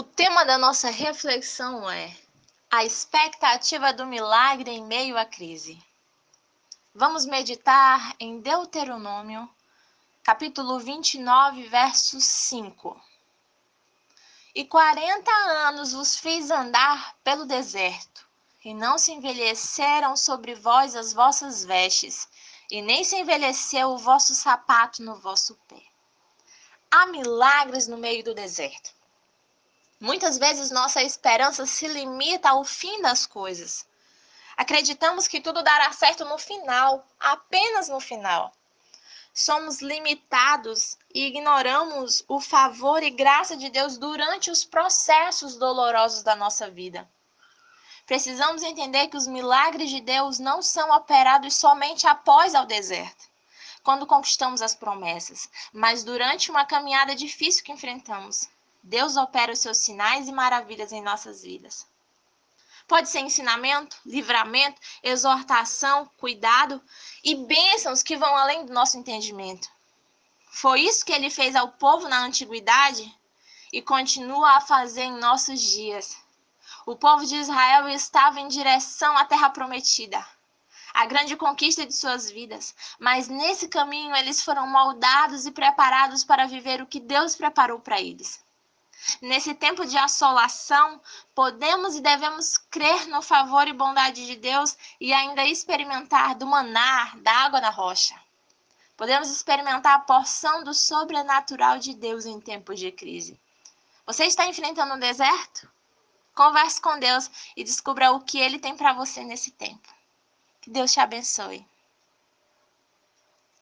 O tema da nossa reflexão é a expectativa do milagre em meio à crise. Vamos meditar em Deuteronômio, capítulo 29, verso 5. E quarenta anos vos fiz andar pelo deserto, e não se envelheceram sobre vós as vossas vestes, e nem se envelheceu o vosso sapato no vosso pé. Há milagres no meio do deserto. Muitas vezes nossa esperança se limita ao fim das coisas. Acreditamos que tudo dará certo no final, apenas no final. Somos limitados e ignoramos o favor e graça de Deus durante os processos dolorosos da nossa vida. Precisamos entender que os milagres de Deus não são operados somente após ao deserto, quando conquistamos as promessas, mas durante uma caminhada difícil que enfrentamos. Deus opera os seus sinais e maravilhas em nossas vidas. Pode ser ensinamento, livramento, exortação, cuidado e bênçãos que vão além do nosso entendimento. Foi isso que ele fez ao povo na antiguidade e continua a fazer em nossos dias. O povo de Israel estava em direção à terra prometida, a grande conquista de suas vidas, mas nesse caminho eles foram moldados e preparados para viver o que Deus preparou para eles. Nesse tempo de assolação, podemos e devemos crer no favor e bondade de Deus e ainda experimentar do manar, da água na rocha. Podemos experimentar a porção do sobrenatural de Deus em tempos de crise. Você está enfrentando um deserto? Converse com Deus e descubra o que ele tem para você nesse tempo. Que Deus te abençoe.